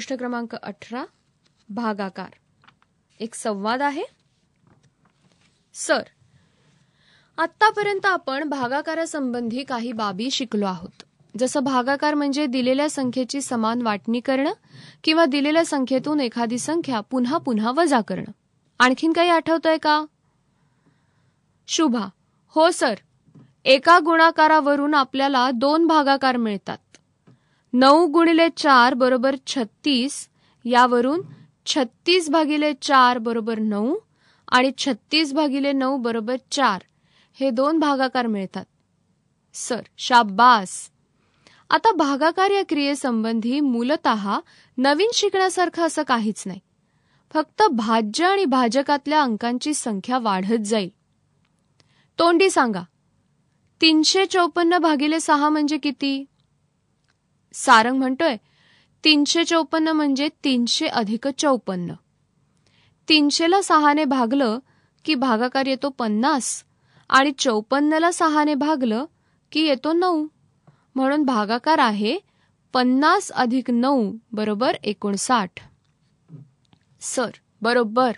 प्रश्न क्रमांक अठरा भागाकार. एक संवाद आहे? सर आतापर्यंत आपण भागाकारासंबंधी काही बाबी शिकलो आहोत. जसं भागाकार म्हणजे दिलेल्या संख्येची समान वाटणी करणं किंवा दिलेल्या संख्येतून एखादी संख्या पुन्हा पुन्हा वजा करणं. आणखीन काही आठवतंय का? शुभा हो सर. एका गुणाकारावरून आपल्याला दोन भागाकार मिळतात. नऊ गुणिले चार बरोबर छत्तीस यावरून छत्तीस भागिले चार बरोबर नऊ आणि छत्तीस भागिले नऊ बरोबर चार. हे दोन भागाकार मिळतात. सर शाबास! आता भागाकार या क्रियेसंबंधी मूलत नवीन शिकण्यासारखं असं काहीच नाही. फक्त भाज्य आणि भाजकातल्या अंकांची संख्या वाढत जाईल. तोंडी सांगा. तीनशे चौपन्न भागिले सहा म्हणजे किती? सारंग म्हणतोय तीनशे चौपन्न म्हणजे तीनशे अधिक चौपन्न. तीनशेला सहाने भागलं की भागाकार येतो पन्नास आणि चौपन्नला सहाने भागलं की येतो नऊ. म्हणून भागाकार आहे पन्नास अधिक नऊ बरोबर एकोणसाठ. सर बरोबर.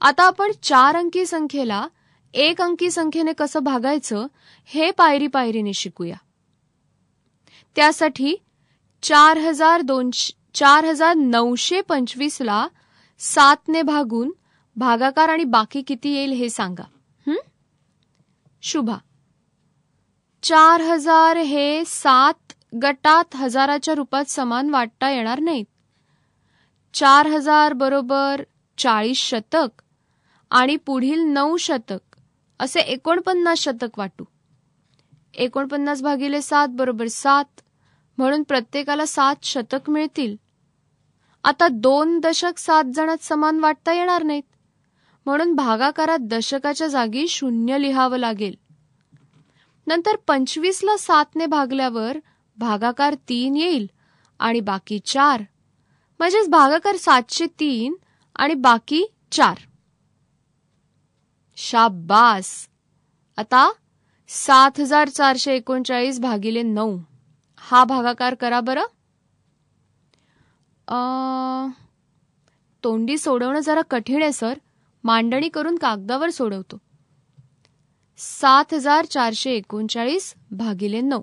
आता आपण चार अंकी संख्येला एक अंकी संख्येने कसं भागायचं हे पायरी पायरीने शिकूया. त्यासाठी चार हजार दोनशे चार हजार नऊशे पंचवीसला सातने भागून भागाकार आणि बाकी किती येईल हे सांगा. शुभा. चार हजार हे सात गटात हजाराच्या रूपात समान वाटता येणार नाहीत. चार हजार बरोबर चाळीस शतक आणि पुढील नऊ शतक असे एकोणपन्नास शतक वाटू. एकोणपन्नास भागिले सात बरोबर सात म्हणून प्रत्येकाला सात शतक मिळतील. आता दोन दशक सात जणात समान वाटता येणार नाहीत. म्हणून भागाकारात दशकाच्या जागी शून्य लिहावं लागेल. नंतर पंचवीसला सातने भागल्यावर भागाकार तीन येईल आणि बाकी चार. म्हणजेच भागाकार सातशे तीन आणि बाकी चार. शाबास! आता सात हजार चारशे एकोणचाळीस भागिले नऊ. हा भागाकार करा बरं. तोंडी सोडवणं जरा कठीण आहे सर. मांडणी करून कागदावर सोडवतो. सात हजार चारशे एकोणचाळीस भागिले नऊ.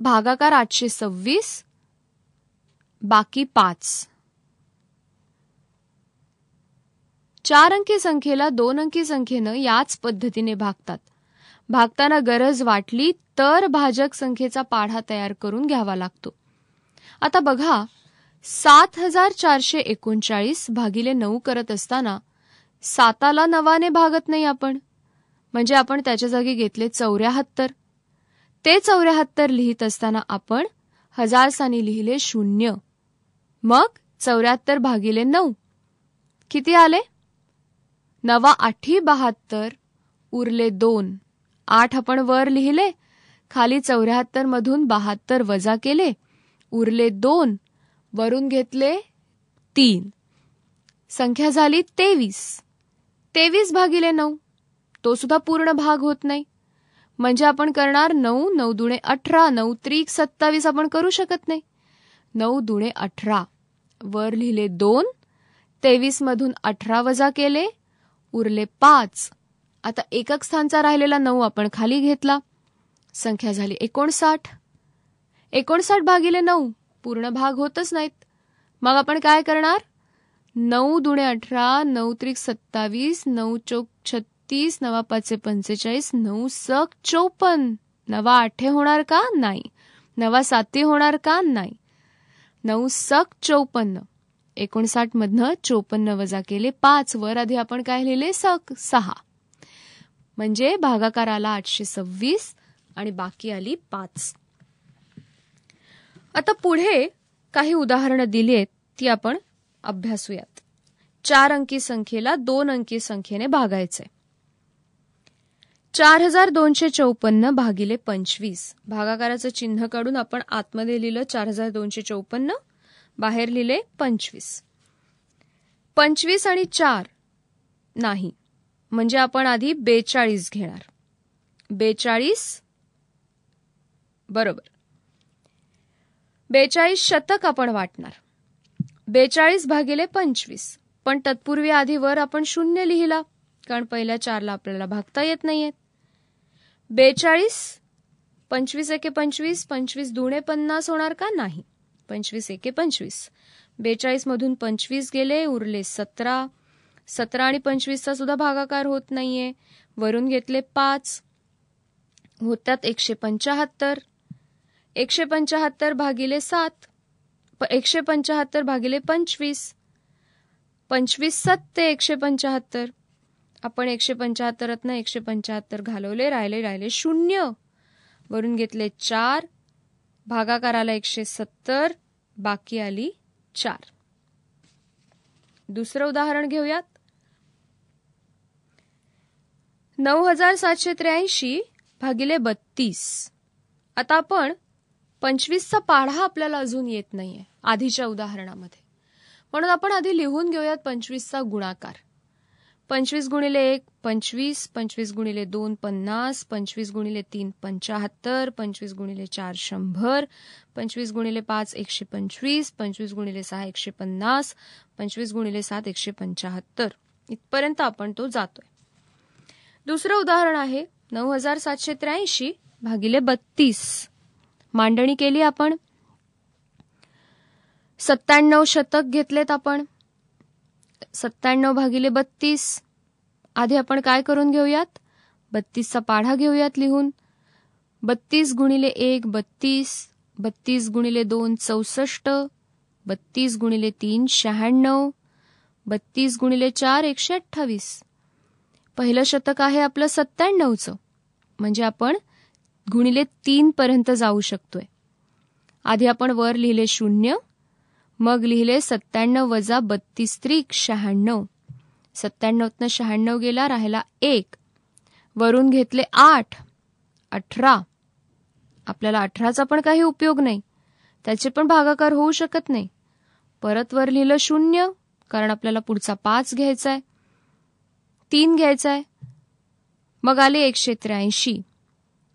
भागाकार आठशे सव्वीस बाकी पाच. चार अंकी संख्येला दोन अंकी संख्येनं याच पद्धतीने भागतात. भागताना गरज वाटली तर भाजक संख्येचा पाढा तयार करून घ्यावा लागतो. आता बघा सात हजार चारशे एकोणचाळीस भागिले नऊ करत असताना साताला नवाने भागत नाही आपण. म्हणजे आपण त्याच्या जागी घेतले चौऱ्याहत्तर. ते चौऱ्याहत्तर लिहित असताना आपण हजार सानी लिहिले शून्य. मग चौऱ्याहत्तर भागिले नऊ. किती आले? नवा आठी बहात्तर उरले दोन. आठ आपण वर लिहिले खाली चौऱ्याहत्तर मधून बहात्तर वजा केले उरले दोन वरून घेतले तीन. संख्या झाली तेवीस. तेवीस भागिले नऊ तो सुद्धा पूर्ण भाग होत नाही. म्हणजे आपण करणार नऊ नऊ दुणे अठरा नऊ त्रिक सत्तावीस आपण करू शकत नाही. नऊ दुणे अठरा. वर लिहिले दोन तेवीस मधून अठरा वजा केले उरले पाच. आता एकक स्थानचा राहिलेला नऊ आपण खाली घेतला. संख्या झाली एकोणसाठ. एकोणसाठ भागिले नऊ. पूर्ण भाग होतच नाहीत. मग आपण काय करणार? नऊ दुणे अठरा नऊ त्रिक सत्तावीस नऊ चौक छत्तीस नवा पाचशे पंचेचाळीस नऊ सक चौपन्न नवा आठे होणार का? नाही. नवा साती होणार का? नाही. नऊ सक चौपन्न. एकोणसाठ मधनं चोपन्न वजा केले पाच. वर आधी आपण काय लिहिले? सक सहा. म्हणजे भागाकाराला आठशे सव्वीस आणि बाकी आली पाच. आता पुढे काही उदाहरणं दिली आहेत ती आपण अभ्यासूयात. चार अंकी संख्येला दोन अंकी संख्येने भागायचे. चार हजार दोनशे चौपन्न भागिले पंचवीस. भागाकाराचं चिन्ह काढून आपण आतमध्ये लिहिलं चार हजार दोनशे चौपन्न. बाहेर लिहिले पंचवीस. पंचवीस आणि चार नाही. म्हणजे आपण आधी बेचाळीस घेणार. बेचाळीस बरोबर. बेचाळीस शतक आपण वाटणार. बेचाळीस भागिले पंचवीस. पण तत्पूर्वी आधी वर आपण शून्य लिहिला. कारण पहिल्या चारला आपल्याला भागता येत नाहीयेत बेचाळीस पंचवीस एके पंचवीस पंचवीस दुणे पन्नास होणार का नाही? पंचवीस एके पंचवीस. बेचाळीस मधून पंचवीस गेले उरले सतरा. सतरा आणि पंचवीसचा सुद्धा भागाकार होत नाहीये. वरून घेतले पाच. होतात एकशे पंचाहत्तर. एकशे पंचाहत्तर भागिले सात. एकशे पंचाहत्तर भागिले पंचवीस. पंचवीस सत्ते एकशे पंचाहत्तर. आपण एकशे पंचाहत्तरातनं एकशे पंचाहत्तर घालवले राहिले राहिले शून्य. वरून घेतले चार. भागाकाराला एकशे सत्तर बाकी आली चार. दुसरं उदाहरण घेऊयात. नऊ हजार सातशे त्र्याऐंशी भागिले बत्तीस. आता आपण पंचवीसचा पाढा आपल्याला अजून येत नाहीये आधीच्या उदाहरणामध्ये. म्हणून आपण आधी लिहून घेऊयात पंचवीसचा गुणाकार. पंचवीस गुणिले एक पंचवीस पंचवीस गुणिले दोन पन्नास पंचवीस गुणिले तीन पंचाहत्तर पंचवीस गुणिले चार शंभर पंचवीस गुणिले पाच एकशे पंचवीस पंचवीस गुणिले सहा एकशे पन्नास पंचवीस गुणिले सात एकशे पंचाहत्तर. इथपर्यंत आपण तो जातोय. दुसरं उदाहरण आहे नऊ हजार सातशे त्र्याऐंशी भागिले बत्तीस. मांडणी केली आपण. सत्त्याण्णव शतक घेतलेत आपण. सत्त्याण्णव भागिले बत्तीस. आधी आपण काय करून घेऊयात? बत्तीसचा पाढा घेऊयात लिहून. बत्तीस गुणिले एक बत्तीस. बत्तीस गुणिले दोन चौसष्ट. बत्तीस गुणिले तीन शहाण्णव. बत्तीस गुणिले चार एकशे अठ्ठावीस. पहिलं शतक आहे आपलं सत्त्याण्णवचं. म्हणजे आपण गुणिले तीनपर्यंत जाऊ शकतोय. आधी आपण वर लिहिले शून्य मग लिहिले सत्त्याण्णव वजा बत्तीस त्रिक शहाण्णव. सत्त्याण्णवतनं शहाण्णव गेला राहिला एक. वरून घेतले आठ. अठरा. आपल्याला अठराचा पण काही उपयोग नाही. त्याचे पण भागाकार होऊ शकत नाही. परत वर लिहिलं शून्य कारण आपल्याला पुढचा पाच घ्यायचा आहे तीन घ्यायचा आहे मग आले एकशे त्र्याऐंशी.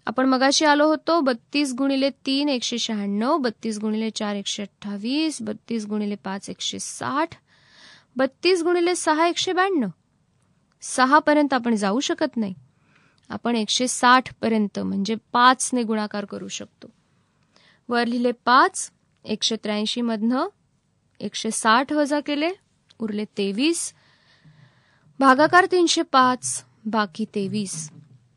आपण मगाशी आलो होतो बत्तीस गुणिले तीन एकशे शहाण्णव बत्तीस गुणिले चार एकशे अठ्ठावीस बत्तीस गुणिले पाच एकशे साठ बत्तीस गुणिले सहा एकशे ब्याण्णव. सहा पर्यंत आपण जाऊ शकत नाही. आपण एकशे साठ पर्यंत म्हणजे पाचने गुणाकार करू शकतो. वर लिहिले पाच एकशे त्र्याऐंशी मधनं एकशे साठ वजा केले उरले तेवीस. भागाकार तीनशे पाच बाकी तेवीस.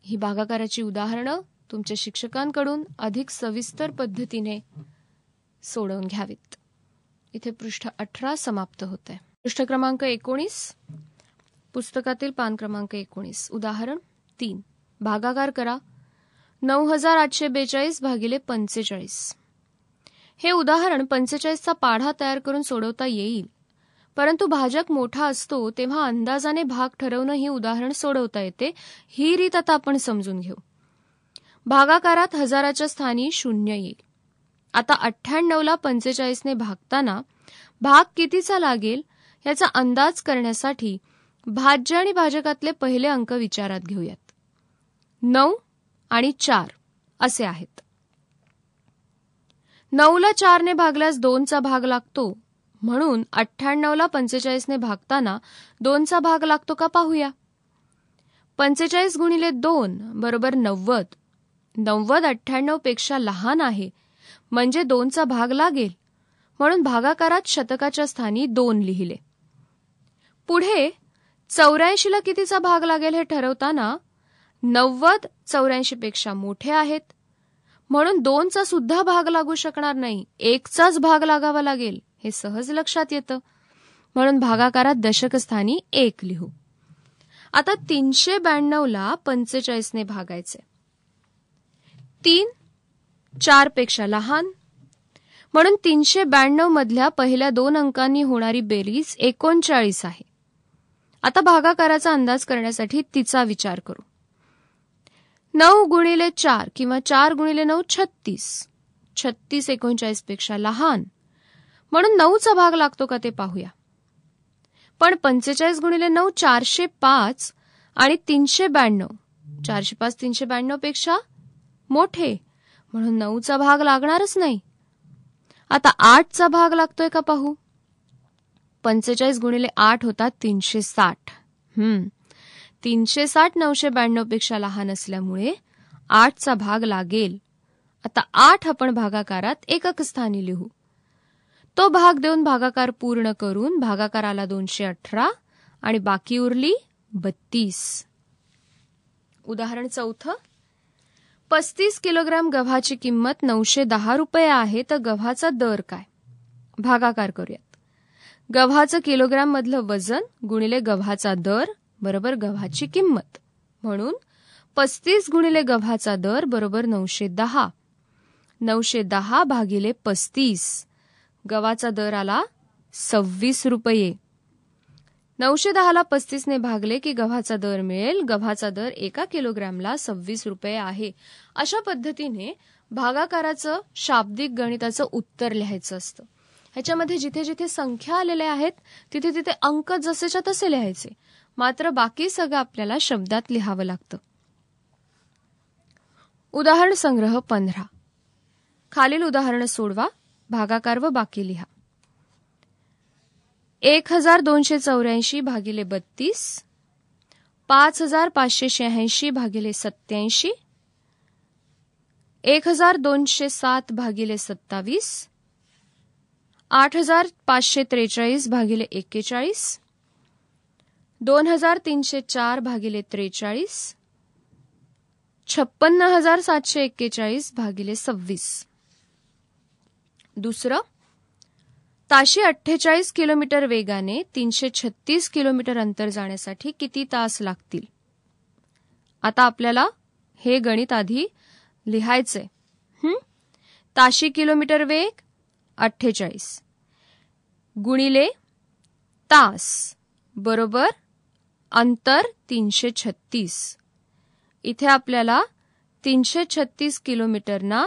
ही भागाकाराची उदाहरणं. तुमच्या शिक्षकांकडून अधिक सविस्तर पद्धतीने सोडवून घ्यावीत. इथे पृष्ठ अठरा समाप्त होत आहे पृष्ठ क्रमांक एकोणीस पुस्तकातील पान क्रमांक एकोणीस. उदाहरण तीन. भागाकार करा. नऊ हजार आठशे बेचाळीस भागिले पंचेचाळीस. हे उदाहरण पंचेचाळीसचा पाढा तयार करून सोडवता येईल. परंतु भाजक मोठा असतो तेव्हा अंदाजाने भाग ठरवणं ही उदाहरण सोडवता येते. ही रीत आता आपण समजून घेऊ. भागाकारात हजाराच्या स्थानी शून्य येईल. आता अठ्ठ्याण्णवला पंचेचाळीसने भागताना भाग कितीचा लागेल याचा अंदाज करण्यासाठी भाज्य आणि भाजकातले पहिले अंक विचारात घेऊयात. नऊ आणि चार असे आहेत. नऊला चारने भागल्यास दोनचा भाग लागतो. म्हणून अठ्ठ्याण्णवला पंचेचाळीसने भागताना दोनचा भाग लागतो का पाहूया. पंचेचाळीस गुणिले दोन बरोबर नव्वद. नव्वद अठ्ठ्याण्णवपेक्षा लहान आहे. म्हणजे दोनचा भाग लागेल. म्हणून भागाकारात शतकाच्या स्थानी दोन लिहिले. पुढे चौऱ्याऐंशीला कितीचा भाग लागेल हे ठरवताना नव्वद चौऱ्याऐंशी पेक्षा मोठे आहेत. म्हणून दोनचा सुद्धा भाग लागू शकणार नाही. एकचाच भाग लागावा लागेल. हे सहज लक्षात येतं. म्हणून भागाकारात दशकस्थानी एक लिहू. आता तीनशे ब्याण्णवला पंचेचाळीसने भागायचे. तीन चारपेक्षा लहान. म्हणून तीनशे ब्याण्णव मधल्या पहिल्या दोन अंकांनी होणारी बेरीज एकोणचाळीस आहे. आता भागाकाराचा अंदाज करण्यासाठी तिचा विचार करू. नऊ गुणिले चार किंवा चार गुणिले नऊ छत्तीस. छत्तीस एकोणचाळीसपेक्षा लहान. म्हणून नऊचा भाग लागतो का ते पाहूया. पण पंचेचाळीस गुणिले नऊ चारशे पाच आणि तीनशे ब्याण्णव. चारशे पाच तीनशे ब्याण्णवपेक्षा मोठे. म्हणून नऊचा भाग लागणारच नाही. आता आठचा भाग लागतोय का पाहू? पंचेचाळीस गुणिले आठ होतात तीनशे साठ. हम्म. तीनशे साठ नऊशे ब्याण्णवपेक्षा लहान असल्यामुळे आठचा भाग लागेल. आता आठ आपण भागाकारात एकक स्थानी लिहू. तो भाग देऊन भागाकार पूर्ण करून भागाकाराला दोनशे अठरा आणि बाकी उरली बत्तीस. उदाहरण चौथं. पस्तीस किलोग्राम गव्हाची किंमत नऊशे दहा रुपये आहे तर गव्हाचा दर काय? भागाकार करूयात. गव्हाचं किलोग्राम मधलं वजन गुणिले गव्हाचा दर बरोबर गव्हाची किंमत. म्हणून पस्तीस गुणिले गव्हाचा दर बरोबर नऊशे दहा. नऊशे दहा भागिले पस्तीस. गव्हाचा दर आला सव्वीस रुपये. नऊशे दहाला पस्तीसने भागले की गव्हाचा दर मिळेल. गव्हाचा दर एका किलोग्रॅमला सव्वीस रुपये आहे. अशा पद्धतीने भागाकाराचं शाब्दिक गणिताचं उत्तर लिहायचं असतं. ह्याच्यामध्ये जिथे जिथे संख्या आलेल्या आहेत तिथे तिथे अंक जसेच्या तसे लिहायचे. मात्र बाकी सगळं आपल्याला शब्दात लिहावं लागतं. उदाहरण संग्रह पंधरा. खालील उदाहरण सोडवा भागाकार व बाकी लिहा. एक हजार दोनशे चौऱ्याऐंशी भागिले बत्तीस पाच हजार पाचशे शहाऐंशी भागिले सत्याऐंशी एक हजार दोनशे सात भागिले सत्तावीस आठ हजार पाचशे त्रेचाळीस भागिले एक्केचाळीस दोन हजार तीनशे चार भागिले त्रेचाळीस छप्पन्न हजार सातशे एक्केचाळीस भागिले सव्वीस. दुसरं ताशी अठ्ठेचाळीस किलोमीटर वेगाने तीनशे छत्तीस किलोमीटर अंतर जाण्यासाठी किती तास लागतील? आता आपल्याला हे गणित आधी लिहायचंय. ताशी किलोमीटर वेग अठ्ठेचाळीस. गुणिले तास बरोबर अंतर तीनशे छत्तीस. इथे आपल्याला तीनशे छत्तीस किलोमीटरना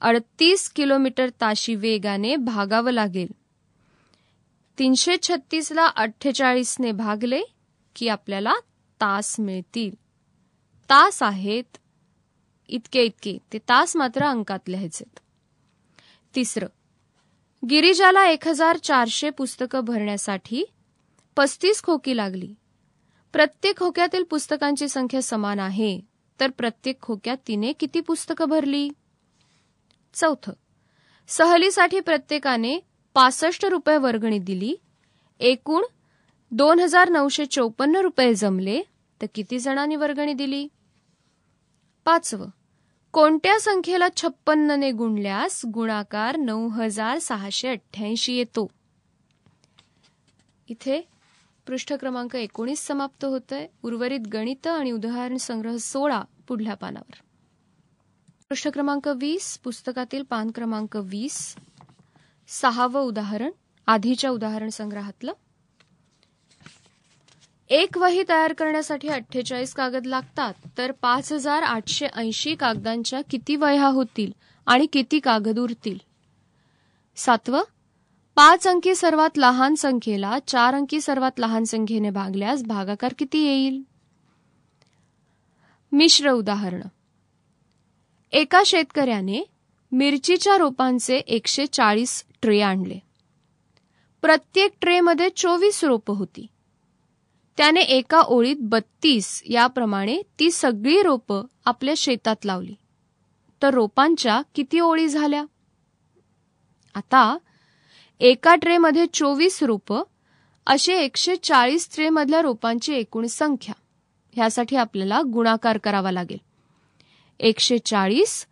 अडतीस किलोमीटर ताशी वेगाने भागावं लागेल. तीनशे छत्तीसला अठ्ठेचाळीसने भागले की आपल्याला तास मिळतील. तास आहेत इतके इतके ते तास मात्र अंकात लिहायचेत. तिसरं गिरिजाला एक हजार चारशे पुस्तकं भरण्यासाठी पस्तीस खोकी लागली. प्रत्येक खोक्यातील पुस्तकांची संख्या समान आहे तर प्रत्येक खोक्यात तिने किती पुस्तकं भरली? चौथं सहलीसाठी प्रत्येकाने पासष्ट रुपये वर्गणी दिली. एकूण दोन हजार नऊशे चौपन्न रुपये जमले. तर किती जणांनी वर्गणी दिली? पाचवं. कोणत्या संख्येला छप्पन्नने गुणल्यास गुणाकार नऊ हजार सहाशे अठ्ठ्याऐंशी येतो? इथे पृष्ठ क्रमांक एकोणीस समाप्त होतोय. उर्वरित गणित आणि उदाहरण संग्रह सोळा पुढल्या पानावर. पृष्ठ क्रमांक वीस पुस्तकातील पान क्रमांक वीस. सहावं उदाहरण आधीच्या उदाहरण संग्रहातलं. एक वही तयार करण्यासाठी अठ्ठेचाळीस कागद लागतात तर पाच हजार आठशे ऐंशी कागदांच्या किती वह्या होतील आणि किती कागद उरतील? सातवं पाच अंकी सर्वात लहान संख्येला चार अंकी सर्वात लहान संख्येने भागल्यास भागाकार किती येईल? मिश्र उदाहरण. एका शेतकऱ्याने मिरचीच्या रोपांचे एकशे चाळीस ट्रे आणले. प्रत्येक ट्रेमध्ये चोवीस रोपं होती. त्याने एका ओळीत बत्तीस याप्रमाणे ती सगळी रोपं आपल्या शेतात लावली. तर रोपांच्या किती ओळी झाल्या? आता एका ट्रेमध्ये चोवीस रोपं असे एकशे चाळीस ट्रेमधल्या रोपांची एकूण संख्या. ह्यासाठी आपल्याला गुणाकार करावा लागेल. एकशे चाळीस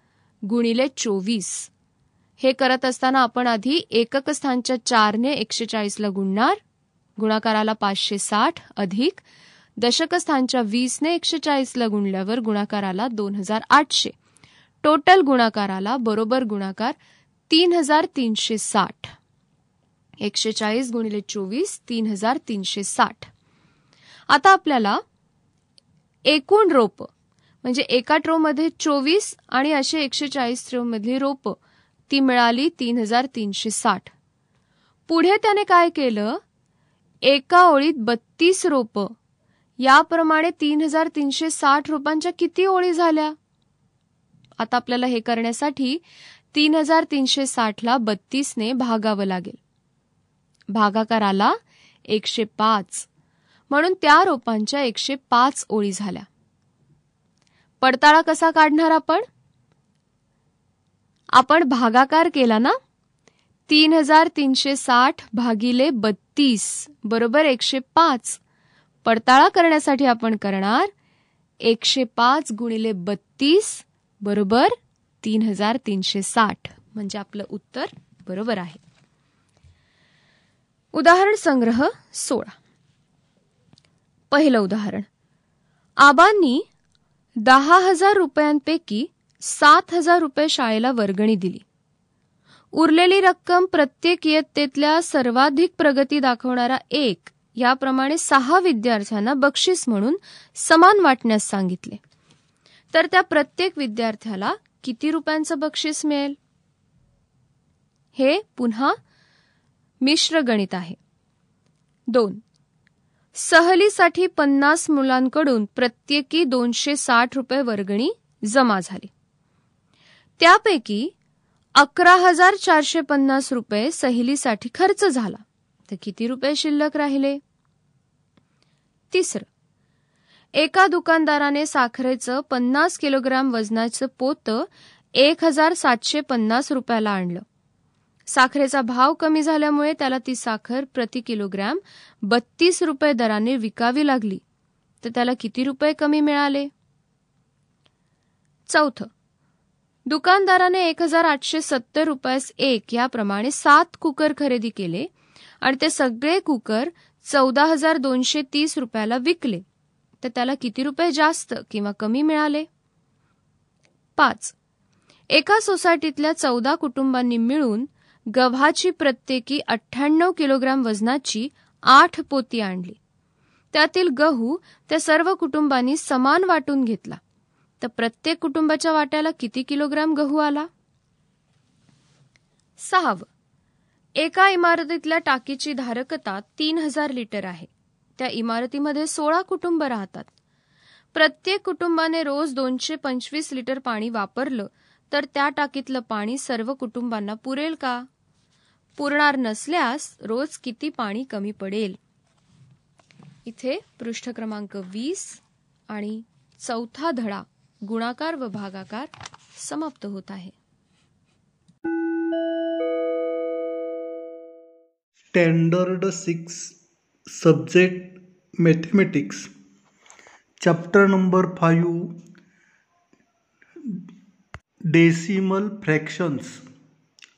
गुणिले चोवीस. हे करत असताना आपण आधी एकक स्थानच्या चारने एकशे चाळीसला गुणणार. गुणाकाराला पाचशे साठ अधिक. दशक स्थानच्या वीसने एकशे चाळीसला गुणल्यावर गुणाकाराला दोन हजार आठशे टोटल गुणाकाराला बरोबर गुणाकार तीन हजार तीनशे साठ. एकशे चाळीस गुणिले चोवीस तीन हजार तीनशे साठ. आता आपल्याला एकूण रोप म्हणजे एका ट्रोमध्ये चोवीस आणि असे एकशे चाळीस ट्रोमधली रोपं. ती मिळाली तीन हजार तीनशे साठ. पुढे त्याने काय केलं? एका ओळीत बत्तीस रोपं. याप्रमाणे तीन हजार तीनशे साठ रोपांच्या किती ओळी झाल्या? आता आपल्याला हे करण्यासाठी तीन हजार तीनशे साठला बत्तीसने भागावं लागेल. भागाकाराला एकशे पाच. म्हणून त्या रोपांच्या एकशे पाच ओळी झाल्या. पडताळा कसा काढणार आपण? आपण भागाकार केला ना? तीन हजार तीनशे साठ भागिले बत्तीस बरोबर एकशे पाच. पडताळा करण्यासाठी आपण करणार एकशे पाच गुणिले बत्तीस बरोबर तीन हजार तीनशे साठ. म्हणजे आपलं उत्तर बरोबर आहे. उदाहरण संग्रह सोळा. पहिलं उदाहरण. आबांनी दहा हजार रुपयांपैकी सात हजार रुपये शाळेला वर्गणी दिली. उरलेली रक्कम प्रत्येक इयत्तेतल्या सर्वाधिक प्रगती दाखवणारा एक याप्रमाणे सहा विद्यार्थ्यांना बक्षीस म्हणून समान वाटण्यास सांगितले. तर त्या प्रत्येक विद्यार्थ्याला किती रुपयांचं बक्षीस मिळेल? हे पुन्हा मिश्र गणित आहे. दोन. सहलीसाठी पन्नास मुलांकडून प्रत्येकी दोनशे साठ रुपये वर्गणी जमा झाली. त्यापैकी अकरा हजार चारशे पन्नास रुपये सहलीसाठी खर्च झाला. तर किती रुपये शिल्लक राहिले? तिसरं एका दुकानदाराने साखरेचं पन्नास किलोग्राम वजनाचं पोतं एक हजार सातशे पन्नास रुपयाला आणलं. साखरेचा भाव कमी झाल्यामुळे त्याला ती साखर प्रति किलोग्रॅम बत्तीस रुपये दराने विकावी लागली. तर त्याला किती रुपये कमी मिळाले? चौथं. दुकानदाराने एक हजार आठशे सत्तर रुपयास एक याप्रमाणे सात कुकर खरेदी केले आणि ते सगळे कुकर चौदा हजार दोनशे तीस रुपयाला विकले. तर त्याला किती रुपये जास्त किंवा कमी मिळाले? पाच. एका सोसायटीतल्या चौदा कुटुंबांनी मिळून गव्हाची प्रत्येकी अठ्ठ्याण्णव किलोग्राम वजनाची आठ पोती आणली. त्यातील गहू त्या सर्व कुटुंबांनी समान वाटून घेतला. तर प्रत्येक कुटुंबाच्या वाट्याला किती किलोग्राम गहू आला? सहावं. एका इमारतीतल्या टाकीची धारकता तीन हजार लिटर आहे. त्या इमारतीमध्ये सोळा कुटुंब राहतात. प्रत्येक कुटुंबाने रोज दोनशे पंचवीस लिटर पाणी वापरलं तर त्या टाकीतलं पाणी सर्व कुटुंबांना पुरेल का? पुरणार नसल्यास रोज किती पाणी कमी पडेल? इथे पृष्ठ क्रमांक वीस आणि चौथा धडा गुणाकार व भागाकार समाप्त होत आहे. Standard six subject mathematics chapter number five decimal fractions.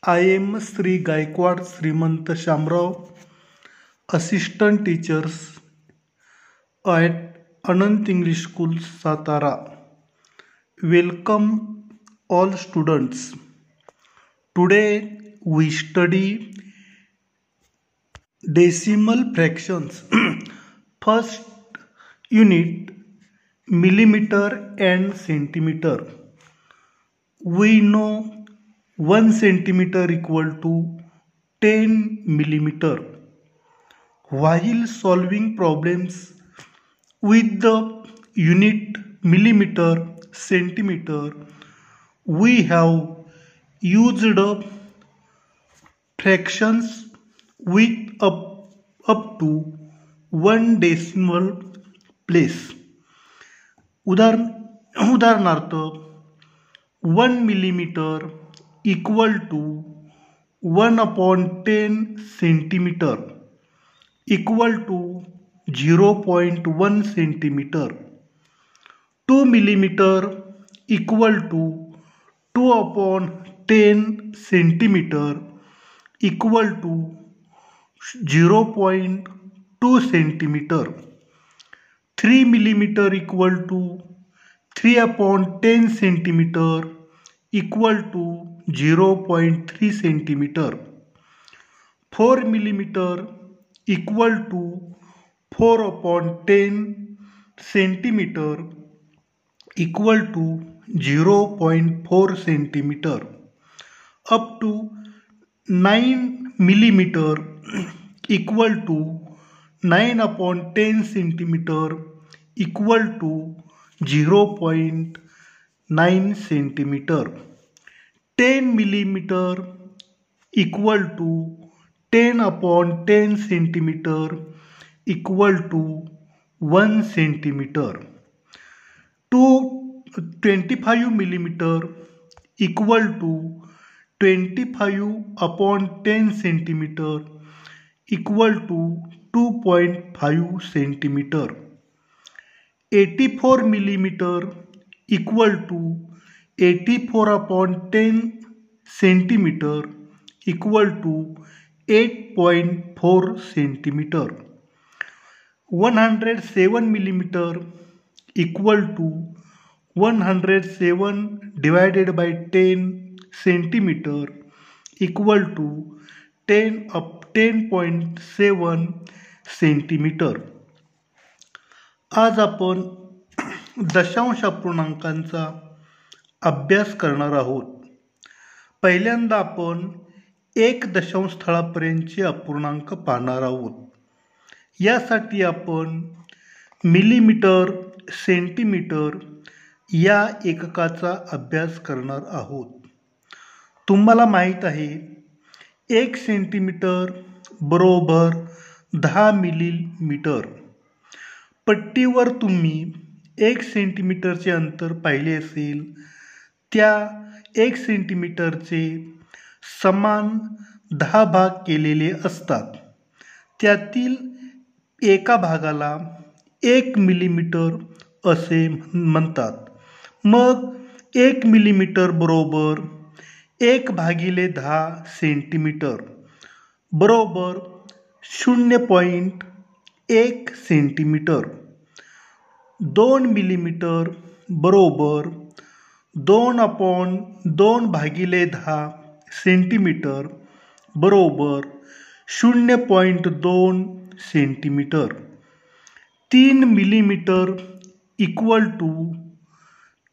I am Shri Gaikwad Shrimant Shamrao assistant teachers at Anant English school Satara welcome all students today we study decimal fractions first unit millimeter and centimeter. We know 1 centimeter equal to 10 millimeter while solving problems with the unit millimeter centimeter we have used up fractions with up, up to one decimal place उदाहरण उदाहरणार्थ one millimetre equal to one upon ten centimetre equal to zero point one centimetre two millimetre equal to two upon ten centimetre equal to zero point two centimetre three millimetre equal to three upon ten centimetre equal to zero point three centimetre. Four millimetre equal to four upon ten centimetre equal to zero point four centimetre. Up to nine millimetre equal to nine upon ten centimetre equal to zero point nine centimetre ten millimetre equal to ten upon ten centimetre equal to one centimetre. To twenty five millimetre equal to twenty five upon ten centimetre equal to two point five centimetre. Eighty four millimetre equal to eighty four upon ten centimetre equal to eight point four centimetre one hundred seven millimetre equal to one hundred seven divided by ten centimetre equal to ten up ten point seven centimetre आज आपण दशांश अपूर्णांकांचा अभ्यास करणार आहोत. पहिल्यांदा आपण एक दशांश स्थळापर्यंतचे अपूर्णांक पाहणार आहोत. यासाठी आपण मिलीमीटर सेंटीमीटर या एककाचा अभ्यास करणार आहोत. तुम्हाला माहीत आहे एक सेंटीमीटर बरोबर दहा मिलीमीटर. पट्टीवर तुम्ही एक सेंटीमीटरचे अंतर पाहिले असेल त्या एक सेंटीमीटरचे समान दहा भाग केलेले असतात. त्यातील एका भागाला एक मिलीमीटर असे म्हणतात. मग एक मिलीमीटर बरोबर एक भागिले दहा सेंटीमीटर बरोबर शून्य पॉईंट एक सेंटीमीटर दोन मिलीमीटर बरोबर दोन अपॉन दोन भागिले दहा सेंटीमीटर बरोबर शून्य पॉईंट दोन सेंटीमीटर. तीन मिलीमीटर इक्वल टू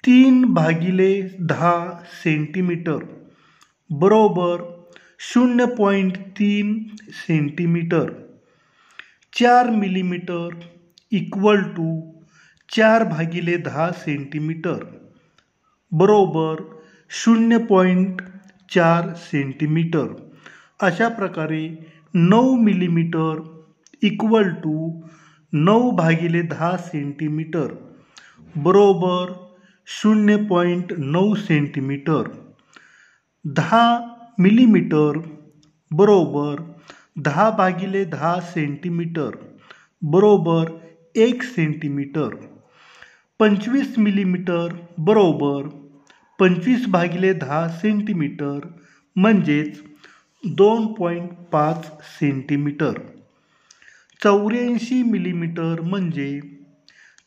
तीन भागिले दहा सेंटीमीटर बरोबर शून्य पॉईंट तीन सेंटीमीटर. चार मिलीमीटर इक्वल टू चार भागिले दहा सेंटीमीटर. बरोबर शून्य पॉईंट चार सेंटीमीटर. अशा प्रकारे नऊ मिलीमीटर इक्वल टू नऊ भागिले दहा सेंटीमीटर. बरोबर शून्य पॉईंट नऊ सेंटीमीटर. दहा मिलीमीटर बरोबर दहा भागिले दहा सेंटीमीटर. बरोबर एक सेंटीमीटर. पंचवीस मिलीमीटर बरोबर पंचवीस भागिले दहा सेंटीमीटर म्हणजेच दोन पॉईंट पाच सेंटीमीटर. चौऱ्याऐंशी मिलीमीटर म्हणजे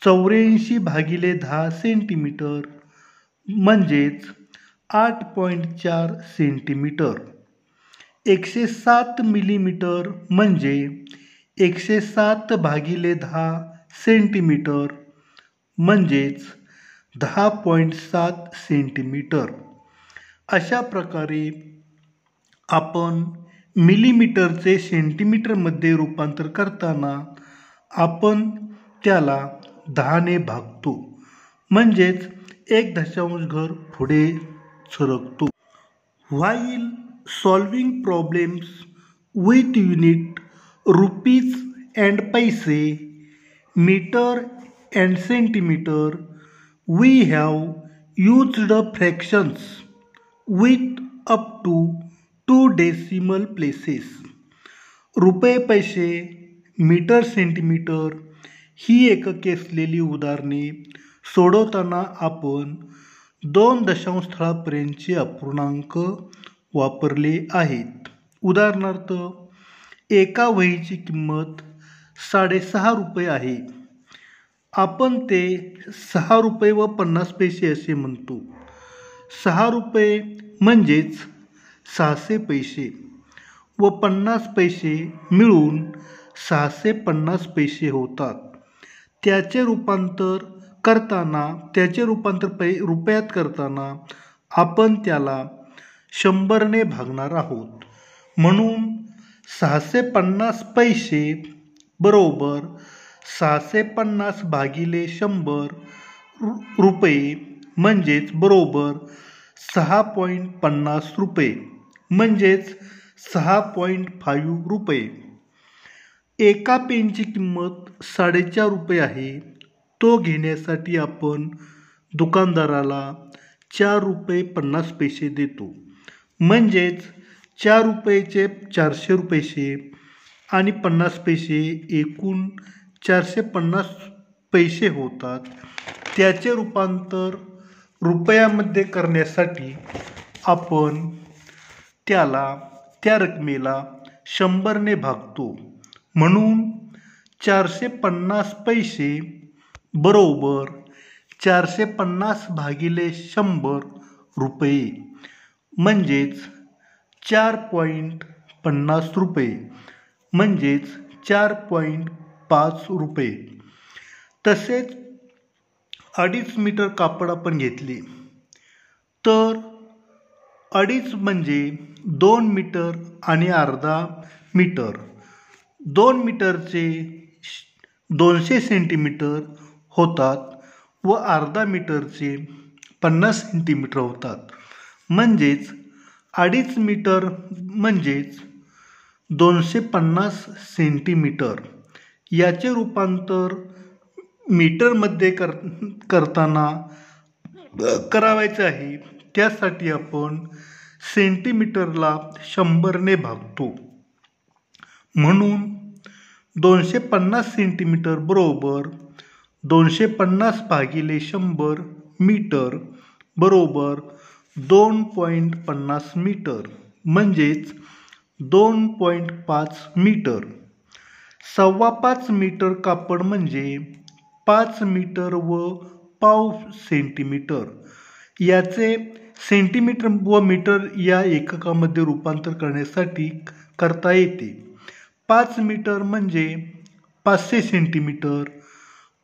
चौऱ्याऐंशी भागिले दहा सेंटीमीटर म्हणजेच आठ पॉईंट चार सेंटीमीटर. एकशे सात मिलीमीटर म्हणजे एकशे सात भागिले दहा सेंटीमीटर म्हणजेच दहा पॉईंट सात सेंटीमीटर. अशा प्रकारे आपण मिलीमीटरचे सेंटीमीटरमध्ये रूपांतर करताना आपण त्याला दहाने भागतो. म्हणजेच एक दशांश घर पुढे सरकतो. While solving problems with unit rupees and paise metre and centimetre we have used fractions with up to two decimal places. रुपये पैसे मीटर सेंटीमीटर ही एकके असलेली उदाहरणे सोडवताना आपण दोन दशांश स्थळापर्यंतचे अपूर्णांक वापरले आहेत उदाहरणार्थ एका वहीची किंमत साडेसहा रुपये आहे आपण ते सहा रुपये व पन्नास पैसे असे म्हणतो. सहा रुपये म्हणजेच सहाशे पैसे व पन्नास पैसे मिळून सहाशे पन्नास पैसे होतात. त्याचे रूपांतर करताना त्याचे रूपांतर पै रुपयात करताना आपण त्याला शंभरने भागणार आहोत. म्हणून सहाशे पन्नास पैसे बरोबर सहाशे पन्नास भागिले शंभर रुपये म्हणजेच बरोबर सहा पॉईंट पन्नास रुपये म्हणजेच सहा पॉईंट फाईव्ह रुपये. एका पेनची किंमत साडेचार रुपये आहे. तो घेण्यासाठी आपण दुकानदाराला चार रुपये पन्नास पैसे देतो. म्हणजेच चार रुपयेचे चारशे रुपयेचे आणि पन्नास पैसे एकूण चारशे पन्नास पैसे होतात. त्याचे रूपांतर रुपयामध्ये करण्यासाठी आपण त्याला त्या रकमेला शंभरने भागतो. म्हणून चारशे पन्नास पैसे बरोबर चारशे पन्नास भागिले शंभर रुपये म्हणजेच चार पॉईंट पन्नास रुपये म्हणजेच चार पॉईंट पाच रुपये. तसेच अडीच मीटर कापड आपण घेतली. तर अडीच म्हणजे दोन मीटर आणि अर्धा मीटर. दोन मीटरचे दोनशे सेंटीमीटर होतात व अर्धा मीटरचे पन्नास सेंटीमीटर होतात. म्हणजेच अडीच मीटर म्हणजेच दोनशे पन्नास सेंटीमीटर. याचे रूपांतर मीटरमध्ये कर करताना करावायचं आहे. त्यासाठी आपण सेंटीमीटरला शंभरने भागतो. म्हणून दोनशे पन्नास सेंटीमीटर बरोबर दोनशे पन्नास भागिले शंभर मीटर बरोबर दोन पॉईंट पन्नास मीटर म्हणजेच दोन पॉईंट पाच मीटर. सव्वा पाच मीटर कापड म्हणजे पाच मीटर व पाव सेंटीमीटर. याचे सेंटीमीटर व मीटर या एककामध्ये रूपांतर करण्यासाठी करता येते. पाच मीटर म्हणजे पाचशे सेंटीमीटर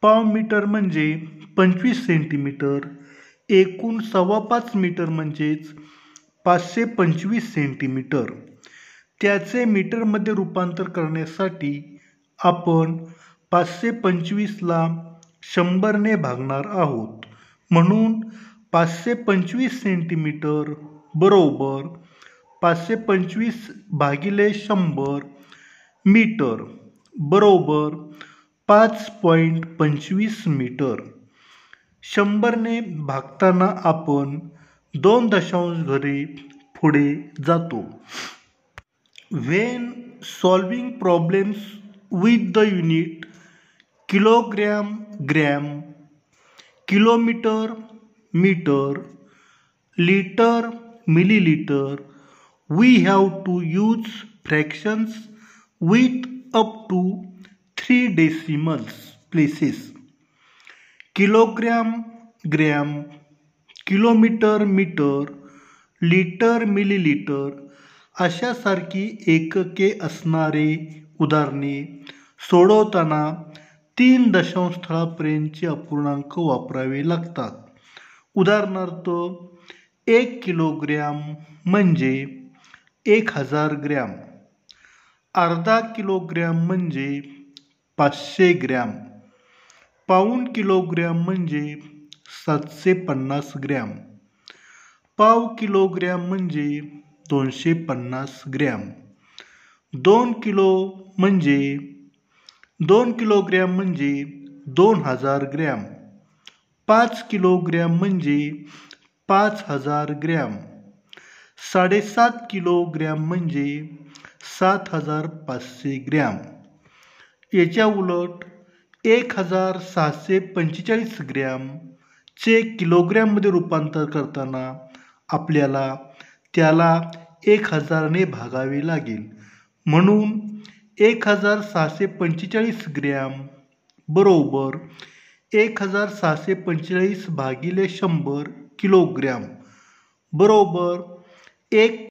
पाव मीटर म्हणजे पंचवीस सेंटीमीटर एकूण सव्वा पाच मीटर म्हणजेच पाचशे पंचवीस सेंटीमीटर. त्याचे मीटरमध्ये रूपांतर करण्यासाठी आपण पाचशे पंचवीसला शंभरने भागणार आहोत. म्हणून पाचशे पंचवीस सेंटीमीटर बरोबर पाचशे पंचवीस भागिले शंभर मीटर बरोबर पाच पॉईंट पंचवीस मीटर. शंभरने भागताना आपण दोन दशांश घरे पुढे जातो. When solving problems with the unit kilogram gram kilometre metre litre millilitre we have to use fractions with up to three decimals places kilogram gram kilometre metre litre millilitre अशासारखी एकके असणारे उदाहरणे सोडवताना तीन दशांश स्थळापर्यंतचे अपूर्णांक वापरावे लागतात. उदाहरणार्थ एक किलोग्रॅम म्हणजे एक हजार ग्रॅम. अर्धा किलोग्रॅम म्हणजे पाचशे ग्रॅम. पाऊण किलोग्रॅम म्हणजे सातशे पन्नास ग्रॅम. पाव किलोग्रॅम म्हणजे दोनशे पन्नास ग्रॅम. दोन किलो म्हणजे दोन किलोग्रॅम म्हणजे दोन हजार ग्रॅम. पाच किलोग्रॅम म्हणजे पाच हजार ग्रॅम. साडेसात किलोग्रॅम म्हणजे सात हजार पाचशे ग्रॅम. याच्या उलट एक हजार सहाशे पंचेचाळीस ग्रॅमचे किलोग्रॅममध्ये रूपांतर करताना आपल्याला त्याला एक हजारने भागावे लागेल. म्हणून एक हजार सहाशे पंचेचाळीस ग्रॅम बरोबर एक हजार सहाशे पंचेचाळीस भागिले शंभर किलोग्रॅम बरोबर एक